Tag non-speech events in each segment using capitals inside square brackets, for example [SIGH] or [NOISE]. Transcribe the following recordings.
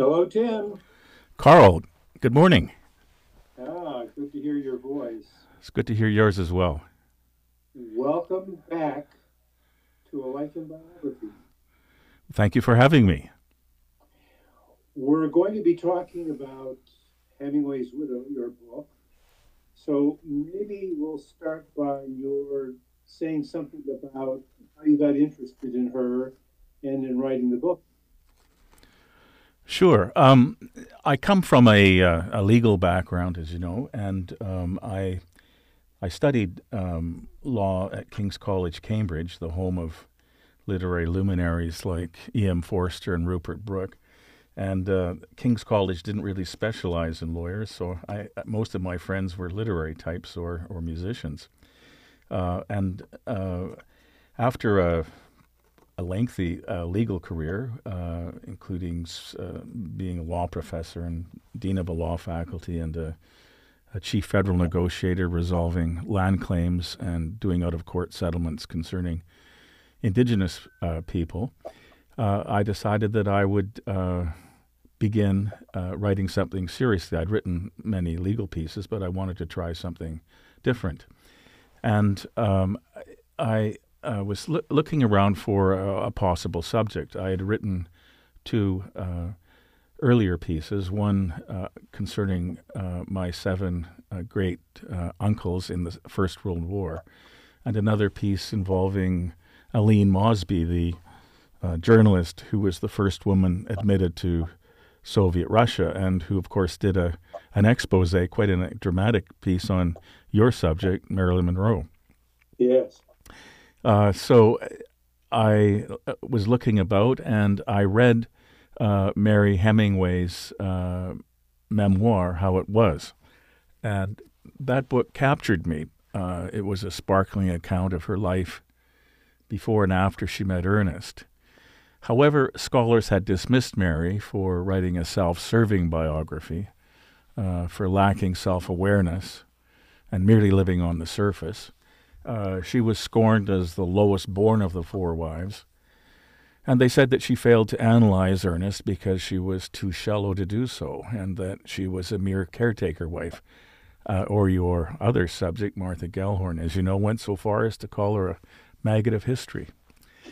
Hello, Tim. Carl, good morning. Ah, good to hear your voice. It's good to hear yours as well. Welcome back to a life in biography. Thank you for having me. We're going to be talking about Hemingway's Widow, your book. So maybe we'll start by your saying something about how you got interested in her and in writing the book. Sure. Um, I come from a, uh, a legal background, as you know, and um, I I studied um, law at King's College, Cambridge, the home of literary luminaries like E.M. Forster and Rupert Brooke. And uh, King's College didn't really specialize in lawyers, so I, most of my friends were literary types or, or musicians. Uh, and uh, after a, a lengthy uh, legal career, uh, including uh, being a law professor and dean of a law faculty and a, a chief federal negotiator resolving land claims and doing out of court settlements concerning indigenous uh, people, uh, I decided that I would begin writing something seriously. I'd written many legal pieces, but I wanted to try something different. And um, I uh, was lo- looking around for a, a, possible subject. I had written two uh, earlier pieces, one uh, concerning uh, my seven uh, great uh, uncles in the First World War, and another piece involving Aline Mosby, the journalist who was the first woman admitted to Soviet Russia, and who, of course, did a an expose, quite a dramatic piece on your subject, Marilyn Monroe. Yes. Uh, so I was looking about, and I read uh, Mary Hemingway's uh, memoir, How It Was. And that book captured me. Uh, it was a sparkling account of her life before and after she met Ernest. However, scholars had dismissed Mary for writing a self serving biography, uh, for lacking self awareness, and merely living on the surface. Uh, she was scorned as the lowest born of the four wives, and they said that she failed to analyze Ernest because she was too shallow to do so, and that she was a mere caretaker wife. Uh, or your other subject, Martha Gellhorn, as you know, went so far as to call her a maggot of history.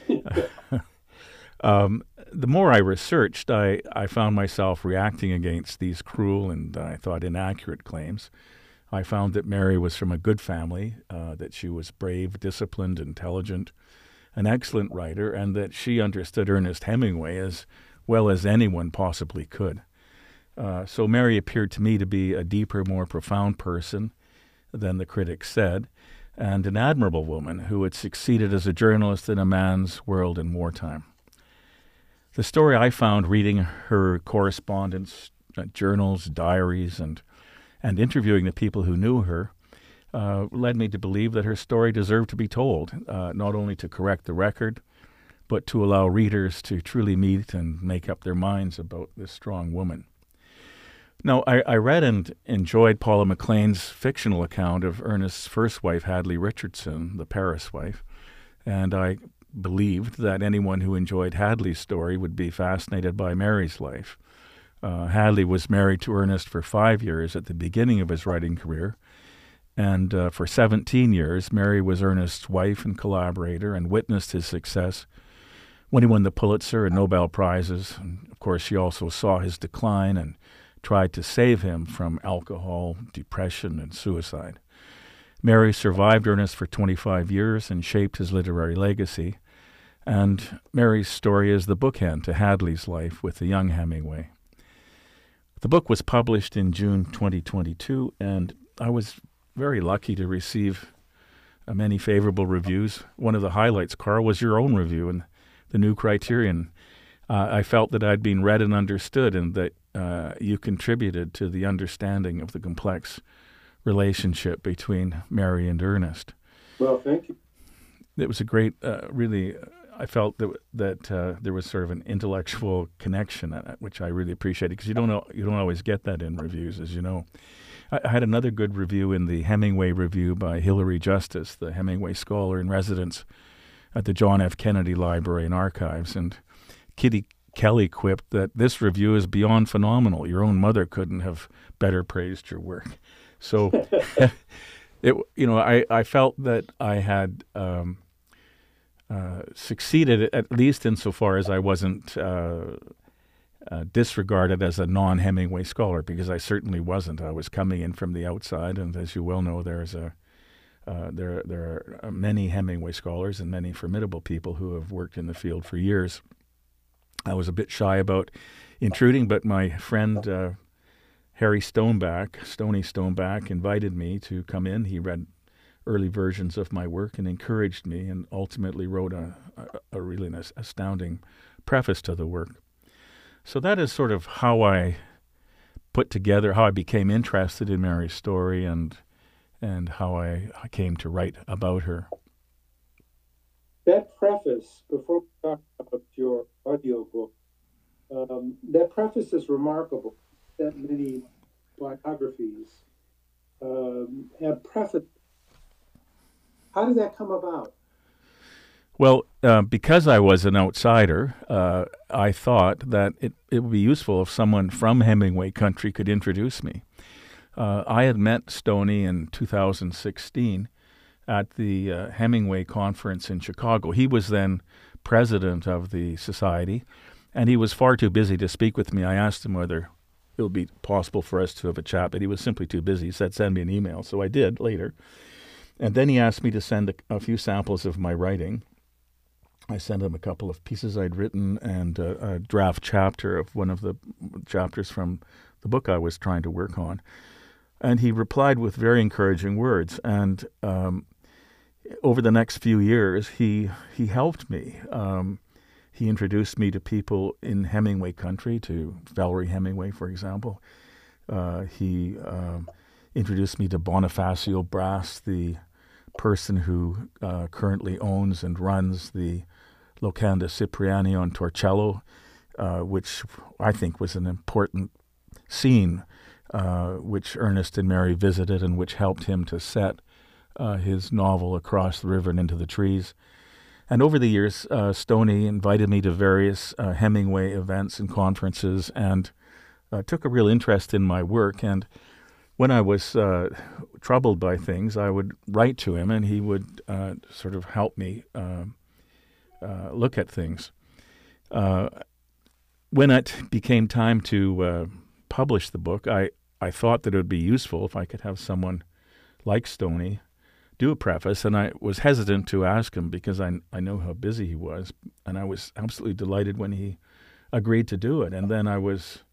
[LAUGHS] um, the more I researched, I, I found myself reacting against these cruel and I thought inaccurate claims. I found that Mary was from a good family, uh, that she was brave, disciplined, intelligent, an excellent writer, and that she understood Ernest Hemingway as well as anyone possibly could. Uh, so Mary appeared to me to be a deeper, more profound person than the critics said, and an admirable woman who had succeeded as a journalist in a man's world in wartime. The story I found reading her correspondence, uh, journals, diaries, and and interviewing the people who knew her uh, led me to believe that her story deserved to be told, uh, not only to correct the record, but to allow readers to truly meet and make up their minds about this strong woman. Now, I, I read and enjoyed Paula McLain's fictional account of Ernest's first wife, Hadley Richardson, the Paris wife, and I believed that anyone who enjoyed Hadley's story would be fascinated by Mary's life. Uh, Hadley was married to Ernest for five years at the beginning of his writing career and uh, for 17 years, Mary was Ernest's wife and collaborator and witnessed his success when he won the Pulitzer and Nobel Prizes. And of course, she also saw his decline and tried to save him from alcohol, depression, and suicide. Mary survived Ernest for 25 years and shaped his literary legacy. And Mary's story is the bookend to Hadley's life with the young Hemingway. The book was published in June 2022, and I was very lucky to receive uh, many favorable reviews. One of the highlights, Carl, was your own review in the New Criterion. Uh, I felt that I'd been read and understood, and that uh, you contributed to the understanding of the complex relationship between Mary and Ernest. Well, thank you. It was a great, uh, really. I felt that that uh, there was sort of an intellectual connection, which I really appreciated because you don't know you don't always get that in reviews, as you know. I had another good review in the Hemingway Review by Hilary Justice, the Hemingway scholar in residence at the John F. Kennedy Library and Archives. And Kitty Kelley quipped that this review is beyond phenomenal. Your own mother couldn't have better praised your work. So, [LAUGHS] it you know I, I felt that I had um, uh, succeeded at least insofar as I wasn't uh, uh, disregarded as a non Hemingway scholar because I certainly wasn't. I was coming in from the outside, and as you well know, there's a uh, there there are many Hemingway scholars and many formidable people who have worked in the field for years. I was a bit shy about intruding, but my friend uh, Harry Stoneback, Stony Stoneback, invited me to come in. He read early versions of my work and encouraged me, and ultimately wrote a, a, a really astounding preface to the work. So that is sort of how I put together, how I became interested in Mary's story, and and how I, I came to write about her. That preface, before we talk about your audiobook, um, that preface is remarkable. That many biographies um, have preface. How did that come about? Well, uh, because I was an outsider, uh, I thought that it, it would be useful if someone from Hemingway country could introduce me. Uh, I had met Stony in 2016 at the uh, Hemingway conference in Chicago. He was then president of the society, and he was far too busy to speak with me. I asked him whether it would be possible for us to have a chat, but he was simply too busy. He said, send me an email. So I did later. And then he asked me to send a, a few samples of my writing. I sent him a couple of pieces I'd written and a, a, draft chapter of one of the chapters from the book I was trying to work on. And he replied with very encouraging words. And um, over the next few years, he he helped me. Um, he introduced me to people in Hemingway country, to Valerie Hemingway, for example. Uh, he um, introduced me to Bonifacio Brass, the person who uh, currently owns and runs the Locanda Cipriani on Torcello, uh, which I think was an important scene uh, which Ernest and Mary visited and which helped him to set uh, his novel across the river and into the trees. And over the years, uh, Stony invited me to various uh, Hemingway events and conferences and took a real interest in my work. And when I was troubled by things, I would write to him and he would sort of help me um, uh, look at things. Uh, when it became time to uh, publish the book, I, I thought that it would be useful if I could have someone like Stony do a preface, and I was hesitant to ask him because I, I know how busy he was, and I was absolutely delighted when he agreed to do it. And then I was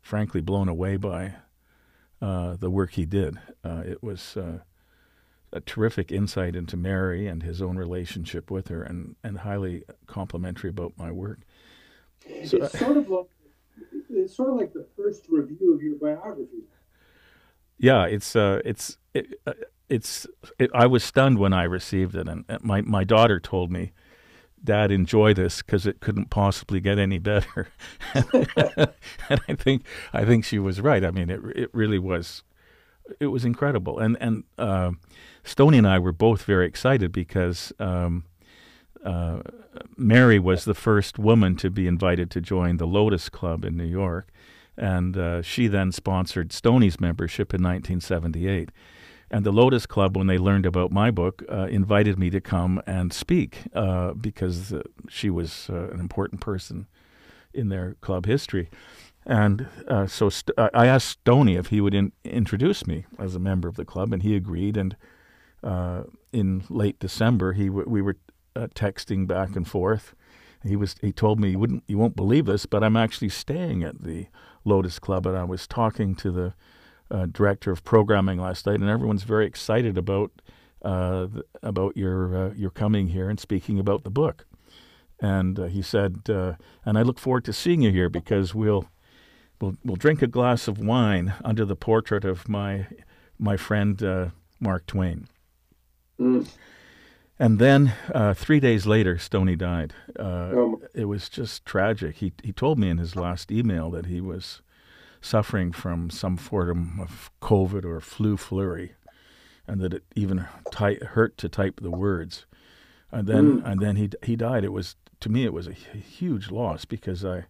frankly blown away by uh, the work he did. Uh, it was uh, a terrific insight into Mary and his own relationship with her, and, and highly complimentary about my work. So, it's sort of like it's sort of like the first review of your biography. Yeah, it's uh, it's it, uh, it's it, I was stunned when I received it, and my my daughter told me, "Dad, enjoy this because it couldn't possibly get any better." [LAUGHS] and I think I think she was right. I mean, it it really was it was incredible, and and uh, Stony and I were both very excited because um, uh, Mary was the first woman to be invited to join the Lotus Club in New York, and uh, she then sponsored Stony's membership in 1978. And the Lotus Club, when they learned about my book, uh, invited me to come and speak uh, because uh, she was uh, an important person in their club history. And uh, so st- I asked Stony if he would in- introduce me as a member of the club, and he agreed. And uh, in late December, he w- we were texting back and forth. He was he told me you wouldn't you won't believe this, but I'm actually staying at the Lotus Club, and I was talking to the uh, director of programming last night, and everyone's very excited about uh, the, about your uh, your coming here and speaking about the book. And uh, he said, and I look forward to seeing you here because we'll we'll we'll drink a glass of wine under the portrait of my my friend Mark Twain. Mm. And then uh, three days later, Stony died. Uh, oh. It was just tragic. He he told me in his last email that he was suffering from some form of COVID or flu flurry, and that it even ty- hurt to type the words. And then mm. and then he he died. It was to me it was a huge loss because I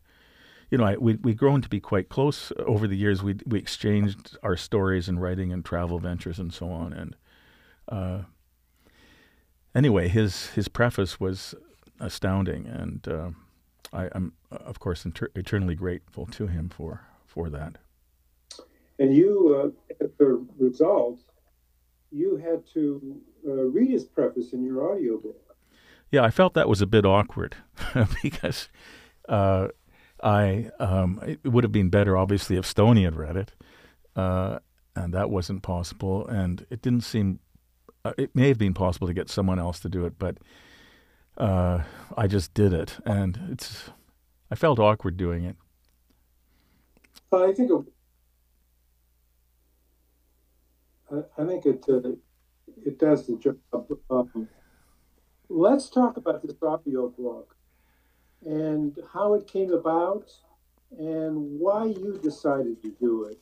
you know, I, we we'd grown to be quite close over the years. We we exchanged our stories and writing and travel ventures and so on. And uh, anyway, his his preface was astounding, and uh, I, am of course inter- eternally grateful to him for for that. And you, uh, as a result, you had to uh, read his preface in your audiobook. Yeah, I felt that was a bit awkward [LAUGHS] because uh, I um, it would have been better, obviously, if Stony had read it, uh, and that wasn't possible. And it didn't seem uh, it may have been possible to get someone else to do it, but uh, I just did it, and it's I felt awkward doing it. I think it, I think it uh, it does the job. Um, let's talk about this audio book and how it came about and why you decided to do it.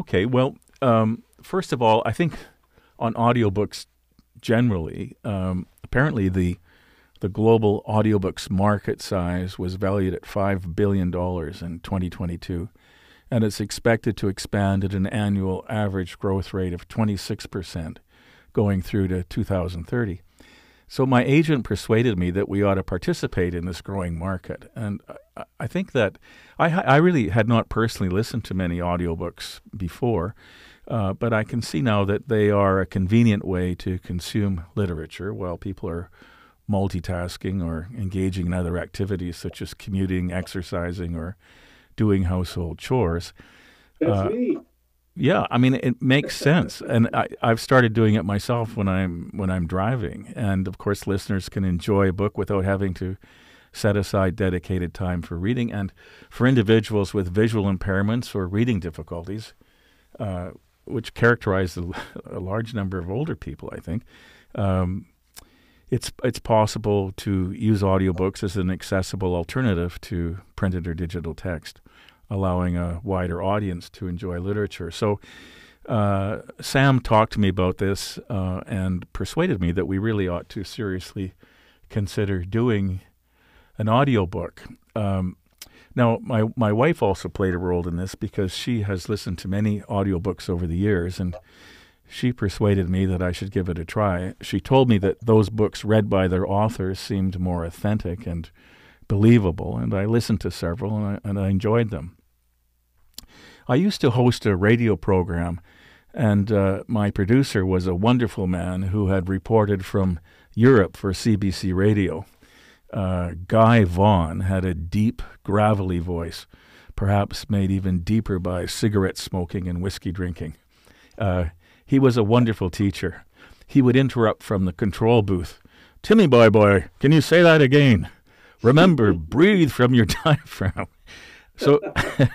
Okay, well, um, first of all, I think on audiobooks generally, um, apparently the the global audiobooks market size was valued at $5 billion in 2022, and it's expected to expand at an annual average growth rate of 26% going through to 2030. So my agent persuaded me that we ought to participate in this growing market. And I think that I, I really had not personally listened to many audiobooks before, uh, but I can see now that they are a convenient way to consume literature while people are multitasking or engaging in other activities such as commuting, exercising, or doing household chores. That's uh, me. Yeah, I mean it makes [LAUGHS] sense, and I, I've started doing it myself when I'm when I'm driving, and of course listeners can enjoy a book without having to set aside dedicated time for reading. And for individuals with visual impairments or reading difficulties, uh, which characterize a, [LAUGHS] a, large number of older people, I think, um, it's it's possible to use audiobooks as an accessible alternative to printed or digital text allowing a wider audience to enjoy literature. So uh, Sam talked to me about this uh, and persuaded me that we really ought to seriously consider doing an audiobook. Um, now, my, my wife also played a role in this because she has listened to many audiobooks over the years, and she persuaded me that I should give it a try. She told me that those books read by their authors seemed more authentic and believable, and I listened to several and I, and I enjoyed them. I used to host a radio program, and uh, my producer was a wonderful man who had reported from Europe for CBC Radio. Uh, Guy Vaughan had a deep, gravelly voice, perhaps made even deeper by cigarette smoking and whiskey drinking. Uh, he was a wonderful teacher. He would interrupt from the control booth. Timmy boy boy, can you say that again? Remember, [LAUGHS] breathe from your [LAUGHS] diaphragm. So,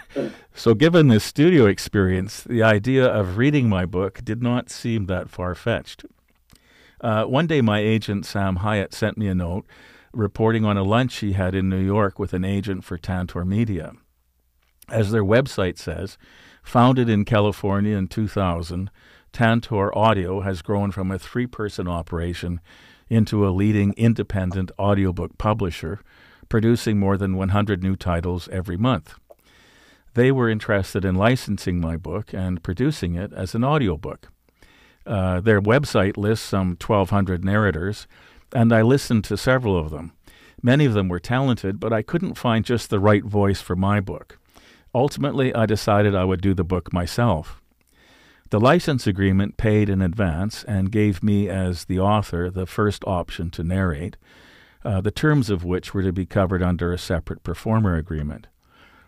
[LAUGHS] so given this studio experience, the idea of reading my book did not seem that far fetched. Uh, one day, my agent Sam Hyatt sent me a note reporting on a lunch he had in New York with an agent for Tantor Media. As their website says, founded in California in 2000, Tantor Audio has grown from a three person operation into a leading independent audiobook publisher producing more than 100 new titles every month. They were interested in licensing my book and producing it as an audiobook. Uh, their website lists some 1,200 narrators, and I listened to several of them. Many of them were talented, but I couldn't find just the right voice for my book. Ultimately, I decided I would do the book myself. The license agreement paid in advance and gave me, as the author, the first option to narrate, uh, the terms of which were to be covered under a separate performer agreement.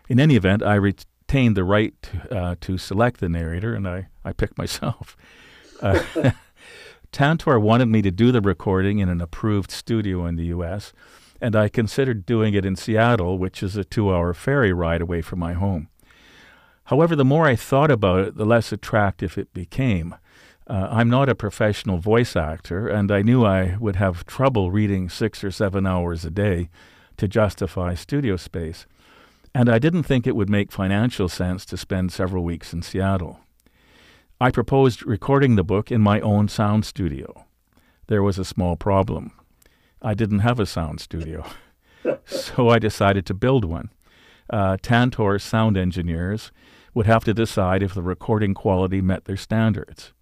In any event, I retained the right to, uh, to select the narrator, and I, I picked myself. Uh, [LAUGHS] Tantor wanted me to do the recording in an approved studio in the U.S., and I considered doing it in Seattle, which is a two hour ferry ride away from my home. However, the more I thought about it, the less attractive it became. Uh, I'm not a professional voice actor, and I knew I would have trouble reading six or seven hours a day to justify studio space. And I didn't think it would make financial sense to spend several weeks in Seattle. I proposed recording the book in my own sound studio. There was a small problem. I didn't have a sound studio, [LAUGHS] so I decided to build one. Uh, Tantor sound engineers would have to decide if the recording quality met their standards.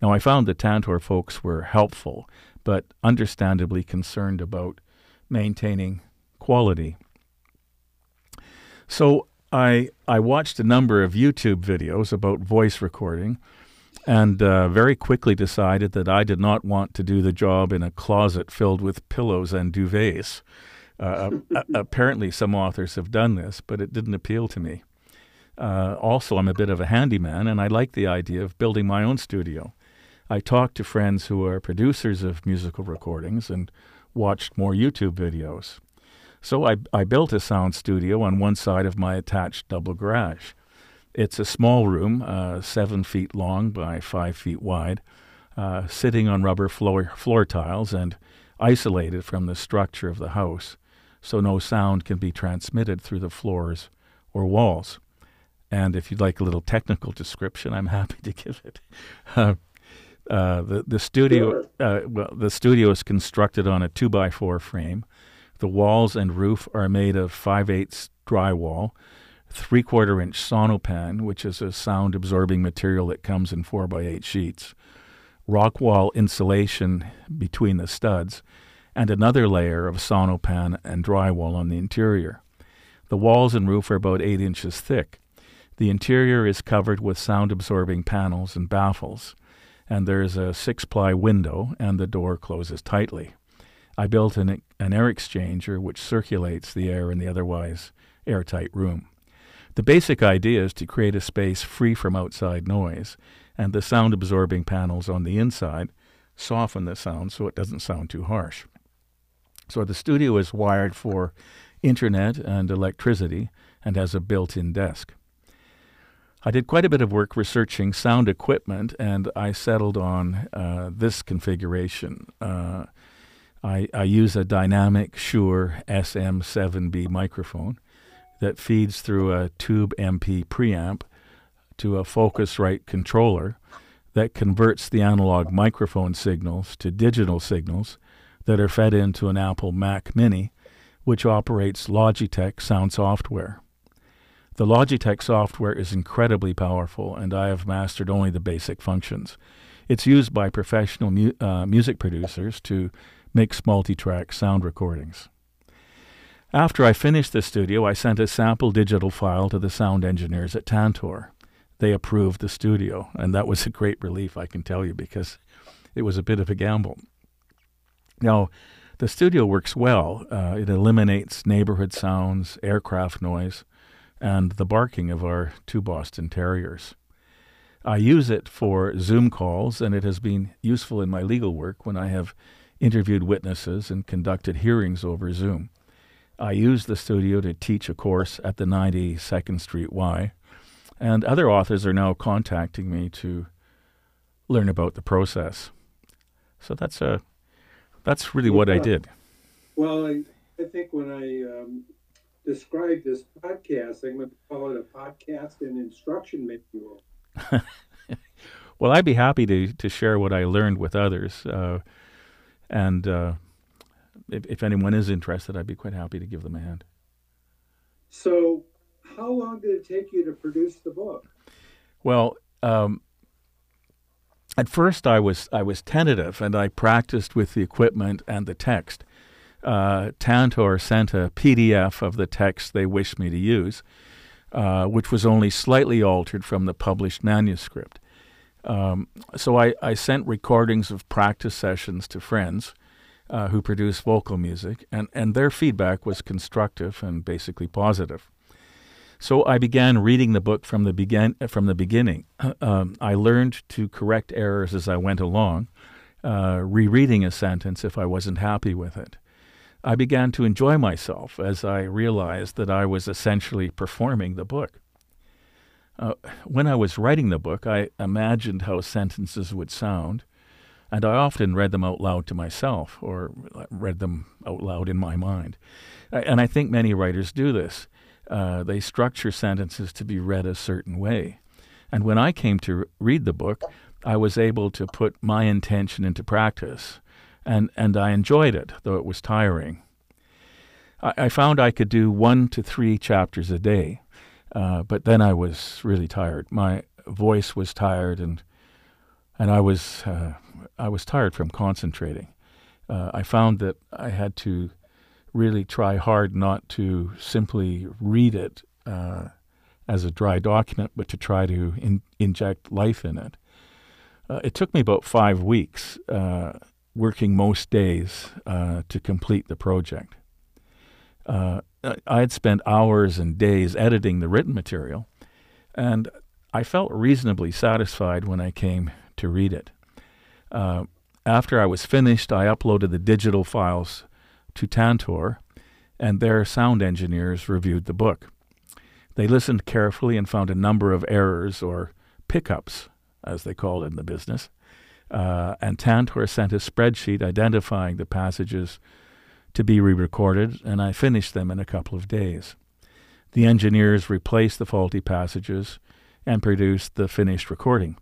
Now, I found the Tantor folks were helpful, but understandably concerned about maintaining quality. So I I watched a number of YouTube videos about voice recording, and uh, very quickly decided that I did not want to do the job in a closet filled with pillows and duvets. Uh, apparently, some authors have done this, but it didn't appeal to me. Uh, also, I'm a bit of a handyman, and I like the idea of building my own studio. I talked to friends who are producers of musical recordings and watched more YouTube videos. So I, I built a sound studio on one side of my attached double garage. It's a small room, uh, seven feet long by five feet wide, uh, sitting on rubber floor, floor tiles and isolated from the structure of the house, so no sound can be transmitted through the floors or walls. And if you'd like a little technical description, I'm happy to give it. [LAUGHS] Uh, uh, the the studio uh, well the studio is constructed on a two by four frame. The walls and roof are made of five eighths drywall, three quarter inch sonopan, which is a sound absorbing material that comes in four by eight sheets, Rockwool insulation between the studs, and another layer of sonopan and drywall on the interior. The walls and roof are about eight inches thick. The interior is covered with sound absorbing panels and baffles and there's a six ply window, and the door closes tightly. I built an, an air exchanger which circulates the air in the otherwise airtight room. The basic idea is to create a space free from outside noise, and the sound absorbing panels on the inside soften the sound so it doesn't sound too harsh. So the studio is wired for internet and electricity and has a built in desk. I did quite a bit of work researching sound equipment, and I settled on uh, this configuration. Uh, I, I, use a dynamic Shure SM7B microphone that feeds through a Tube MP preamp to a Focusrite controller that converts the analog microphone signals to digital signals that are fed into an Apple Mac Mini, which operates Logitech sound software. The Logitech software is incredibly powerful, and I have mastered only the basic functions. It's used by professional mu- uh, music producers to mix multi track sound recordings. After I finished the studio, I sent a sample digital file to the sound engineers at Tantor. They approved the studio, and that was a great relief, I can tell you, because it was a bit of a gamble. Now, the studio works well. Uh, it eliminates neighborhood sounds, aircraft noise, and the barking of our two Boston Terriers. I use it for Zoom calls, and it has been useful in my legal work when I have interviewed witnesses and conducted hearings over Zoom. I use the studio to teach a course at the 92nd Street Y, and other authors are now contacting me to learn about the process. So that's a that's really what I did. Well, I, I think when I um, describe this podcast. I'm going to call it a podcast and instruction manual. [LAUGHS] well, I'd be happy to, to share what I learned with others. Uh, and uh, if, if anyone is interested, I'd be quite happy to give them a hand. So, how long did it take you to produce the book? Well, um, at first I was I was tentative, and I practiced with the equipment and the text uh, Tantor sent a PDF of the text they wished me to use, uh, which was only slightly altered from the published manuscript. Um, so I, I, sent recordings of practice sessions to friends uh, who produce vocal music, and, and their feedback was constructive and basically positive. So I began reading the book from the, begin, from the beginning. Um, I learned to correct errors as I went along, uh, rereading a sentence if I wasn't happy with it. I began to enjoy myself as I realized that I was essentially performing the book. Uh, when I was writing the book, I imagined how sentences would sound, and I often read them out loud to myself or read them out loud in my mind. And I think many writers do this. Uh, they structure sentences to be read a certain way. And when I came to read the book, I was able to put my intention into practice and, and I enjoyed it, though it was tiring. I, I found I could do one to three chapters a day, uh, but then I was really tired. My voice was tired, and and I was uh, I was tired from concentrating. Uh, I found that I had to really try hard not to simply read it uh, as a dry document, but to try to in, inject life in it. Uh, it took me about five weeks, uh, working most days, uh, to complete the project. Uh, I had spent hours and days editing the written material, and I felt reasonably satisfied when I came to read it. Uh, after I was finished, I uploaded the digital files to Tantor, and their sound engineers reviewed the book. They listened carefully and found a number of errors or pickups, as they call it in the business. Uh, and Tantor sent a spreadsheet identifying the passages to be re recorded, and I finished them in a couple of days. The engineers replaced the faulty passages and produced the finished recording.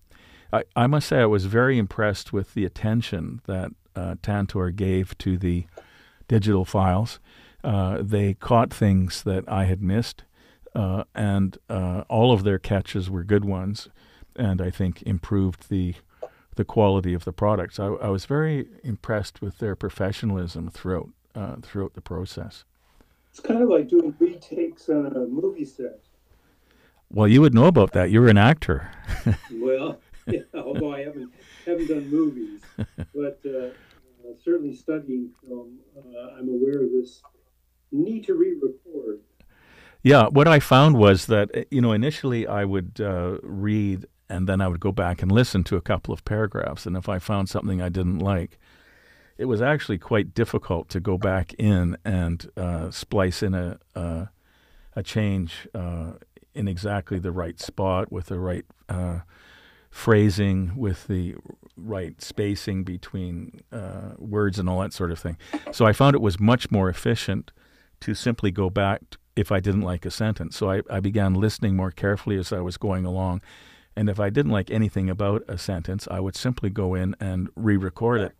I, I must say, I was very impressed with the attention that uh, Tantor gave to the digital files. Uh, they caught things that I had missed, uh, and uh, all of their catches were good ones, and I think improved the the quality of the products. I, I was very impressed with their professionalism throughout uh, throughout the process. It's kind of like doing retakes on a movie set. Well, you would know about that. You're an actor. [LAUGHS] well, [LAUGHS] yeah, although I haven't haven't done movies, [LAUGHS] but uh, uh, certainly studying film, uh, I'm aware of this need to re-record. Yeah, what I found was that uh, you know initially I would uh, read and then I would go back and listen to a couple of paragraphs, and if I found something I didn't like, it was actually quite difficult to go back in and uh, splice in a uh, a change in exactly the right spot with the right phrasing, with the right spacing between uh, words and all that sort of thing. So I found it was much more efficient to simply go back if I didn't like a sentence. So I, I began listening more carefully as I was going along. And if I didn't like anything about a sentence, I would simply go in and re-record it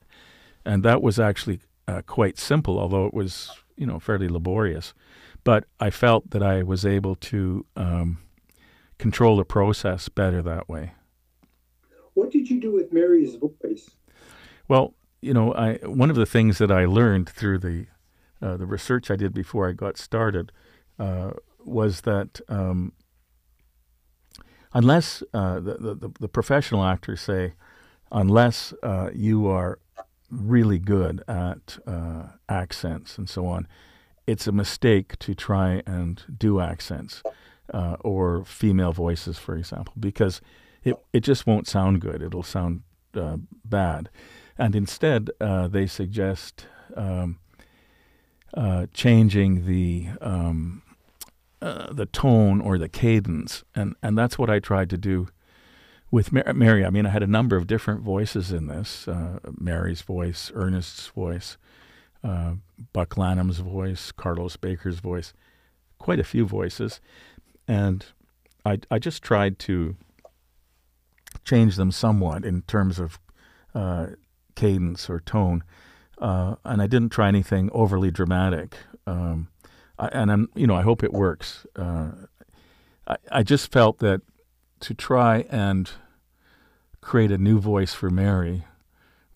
and that was actually uh, quite simple, although it was you know fairly laborious. But I felt that I was able to um, control the process better that way. What did you do with Mary's voice? Well, you know, I one of the things that I learned through the uh, the research I did before I got started uh, was that um, unless uh, the, the, the professional actors say, unless uh, you are really good at uh, accents and so on, it's a mistake to try and do accents uh, or female voices, for example, because it it just won't sound good. It'll sound uh, bad, and instead uh, they suggest um, uh, changing the um, uh, the tone or the cadence, and and that's what I tried to do with Mary, I mean, I had a number of different voices in this uh, Mary's voice, Ernest's voice, uh, Buck Lanham's voice, Carlos Baker's voice, quite a few voices. And I, I just tried to change them somewhat in terms of uh, cadence or tone. Uh, and I didn't try anything overly dramatic. Um, I, and I'm, you know, I hope it works. Uh, I, I just felt that to try and create a new voice for Mary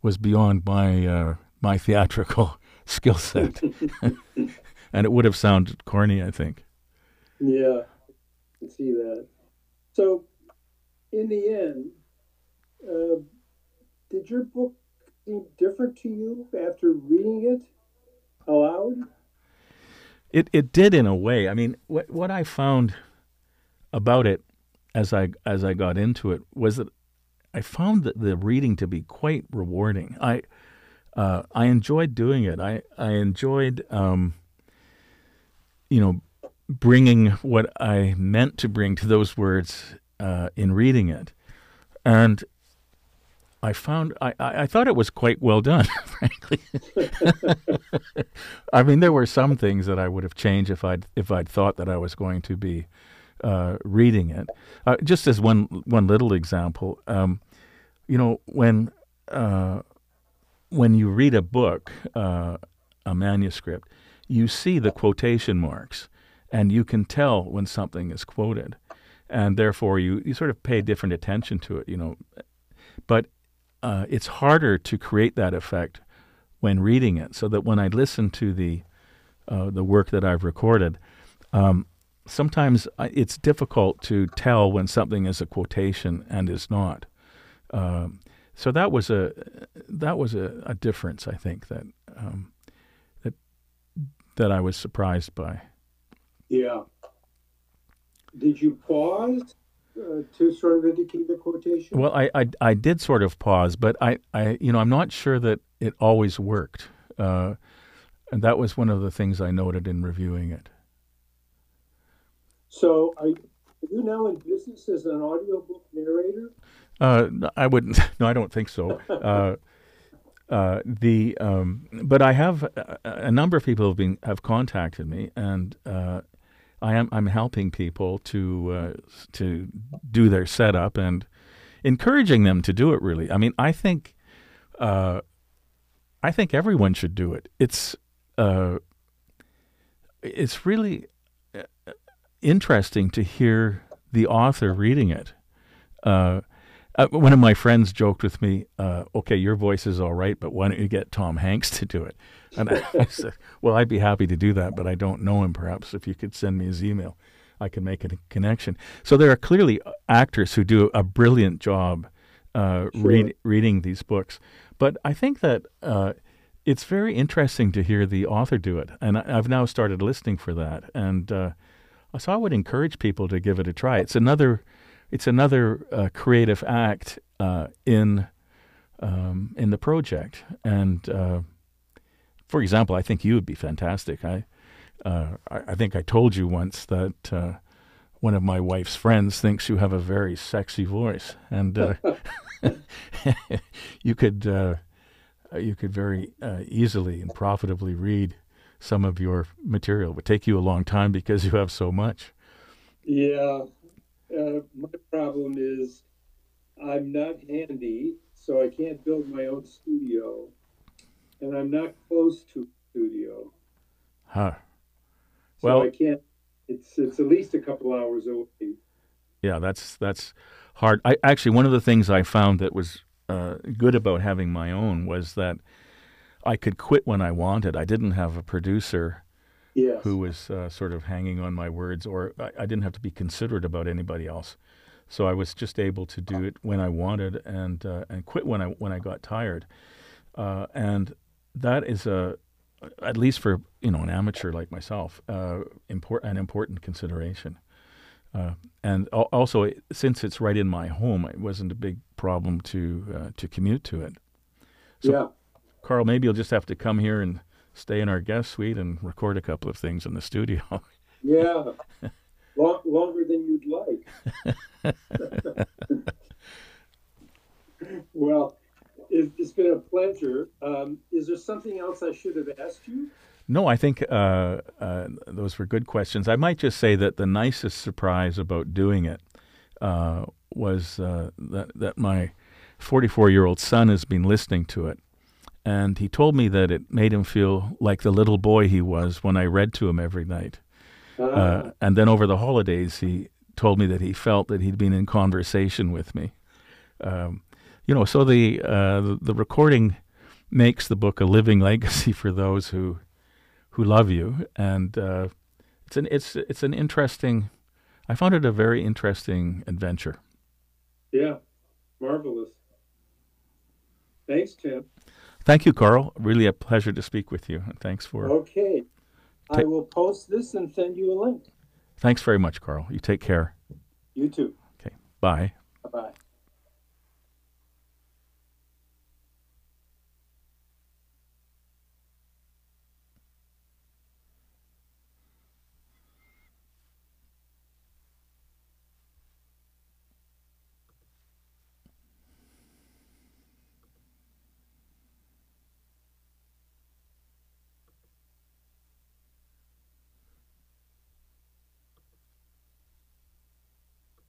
was beyond my uh, my theatrical [LAUGHS] skill set, [LAUGHS] and it would have sounded corny, I think. Yeah, I see that. So, in the end, uh, did your book seem different to you after reading it aloud? It it did in a way. I mean, what what I found about it as I as I got into it was that I found that the reading to be quite rewarding. I uh, I enjoyed doing it. I I enjoyed um, you know bringing what I meant to bring to those words uh, in reading it, and I found I, I thought it was quite well done, [LAUGHS] frankly. I mean, there were some things that I would have changed if I'd if I'd thought that I was going to be uh, reading it. Uh, just as one one little example, um, you know, when uh, when you read a book, uh, a manuscript, you see the quotation marks and you can tell when something is quoted. And therefore, you, you sort of pay different attention to it, you know. But uh, it's harder to create that effect when reading it, so that when I listen to the uh, the work that I've recorded, um, sometimes it's difficult to tell when something is a quotation and is not. Um, so that was a that was a, a difference, I think that um, that that I was surprised by. Yeah. Did you pause uh, to sort of indicate the quotation? Well, I, I, I did sort of pause, but I, I you know I'm not sure that it always worked, uh, and that was one of the things I noted in reviewing it. So, are you, are you now in business as an audiobook narrator? Uh, I wouldn't. [LAUGHS] No, I don't think so. Uh, uh, the um, but I have a, a, number of people have been have contacted me, and uh, I am I'm helping people to uh, to do their setup and encouraging them to do it. Really, I mean, I think uh, I think everyone should do it. It's uh, it's really uh, interesting to hear the author reading it. Uh, uh, one of my friends joked with me, "Okay, your voice is all right, but why don't you get Tom Hanks to do it?" [LAUGHS] And I, I, said, "Well, I'd be happy to do that, but I don't know him. Perhaps if you could send me his email, I can make a connection." So there are clearly actors who do a brilliant job uh, sure. read, reading these books, but I think that uh, it's very interesting to hear the author do it, and I, have now started listening for that, and uh, so I would encourage people to give it a try. It's another it's another uh, creative act uh, in um, in the project. And uh, for example, I think you would be fantastic. I, uh, I, I think I told you once that uh, one of my wife's friends thinks you have a very sexy voice, and uh, [LAUGHS] [LAUGHS] you could you could very easily and profitably read some of your material. It would take you a long time because you have so much. Yeah, uh, my problem is I'm not handy, so I can't build my own studio, and I'm not close to studio. Huh. So well, I can't. It's it's at least a couple hours away. Yeah, that's that's hard. I actually one of the things I found that was uh, good about having my own was that I could quit when I wanted. I didn't have a producer yes. who was uh, sort of hanging on my words, or I, I, didn't have to be considerate about anybody else. So I was just able to do it when I wanted and uh, and quit when I when I got tired, uh, and that is a at least for you know an amateur like myself uh, import, an important consideration. Uh, and also, since it's right in my home, it wasn't a big problem to uh, to commute to it. So, yeah. Carl, maybe you'll just have to come here and stay in our guest suite and record a couple of things in the studio. [LAUGHS] yeah, Long, longer than you'd like. [LAUGHS] [LAUGHS] well, it, has been a pleasure. Um, is there something else I should have asked you? No, I think uh, uh, those were good questions. I might just say that the nicest surprise about doing it uh, was uh, that that my 44 year old son has been listening to it and he told me that it made him feel like the little boy he was when I read to him every night. Uh, and then over the holidays, he told me that he felt that he'd been in conversation with me. Um, you know, so the, uh, the, recording makes the book a living [LAUGHS] legacy for those who who love you, and uh, it's an it's it's an interesting. I found it a very interesting adventure. Yeah, marvelous. Thanks, Tim. Thank you, Carl. Really a pleasure to speak with you. Thanks for. Okay. I will post this and send you a link. Thanks very much, Carl. You take care. You too. Okay. Bye. Bye bye.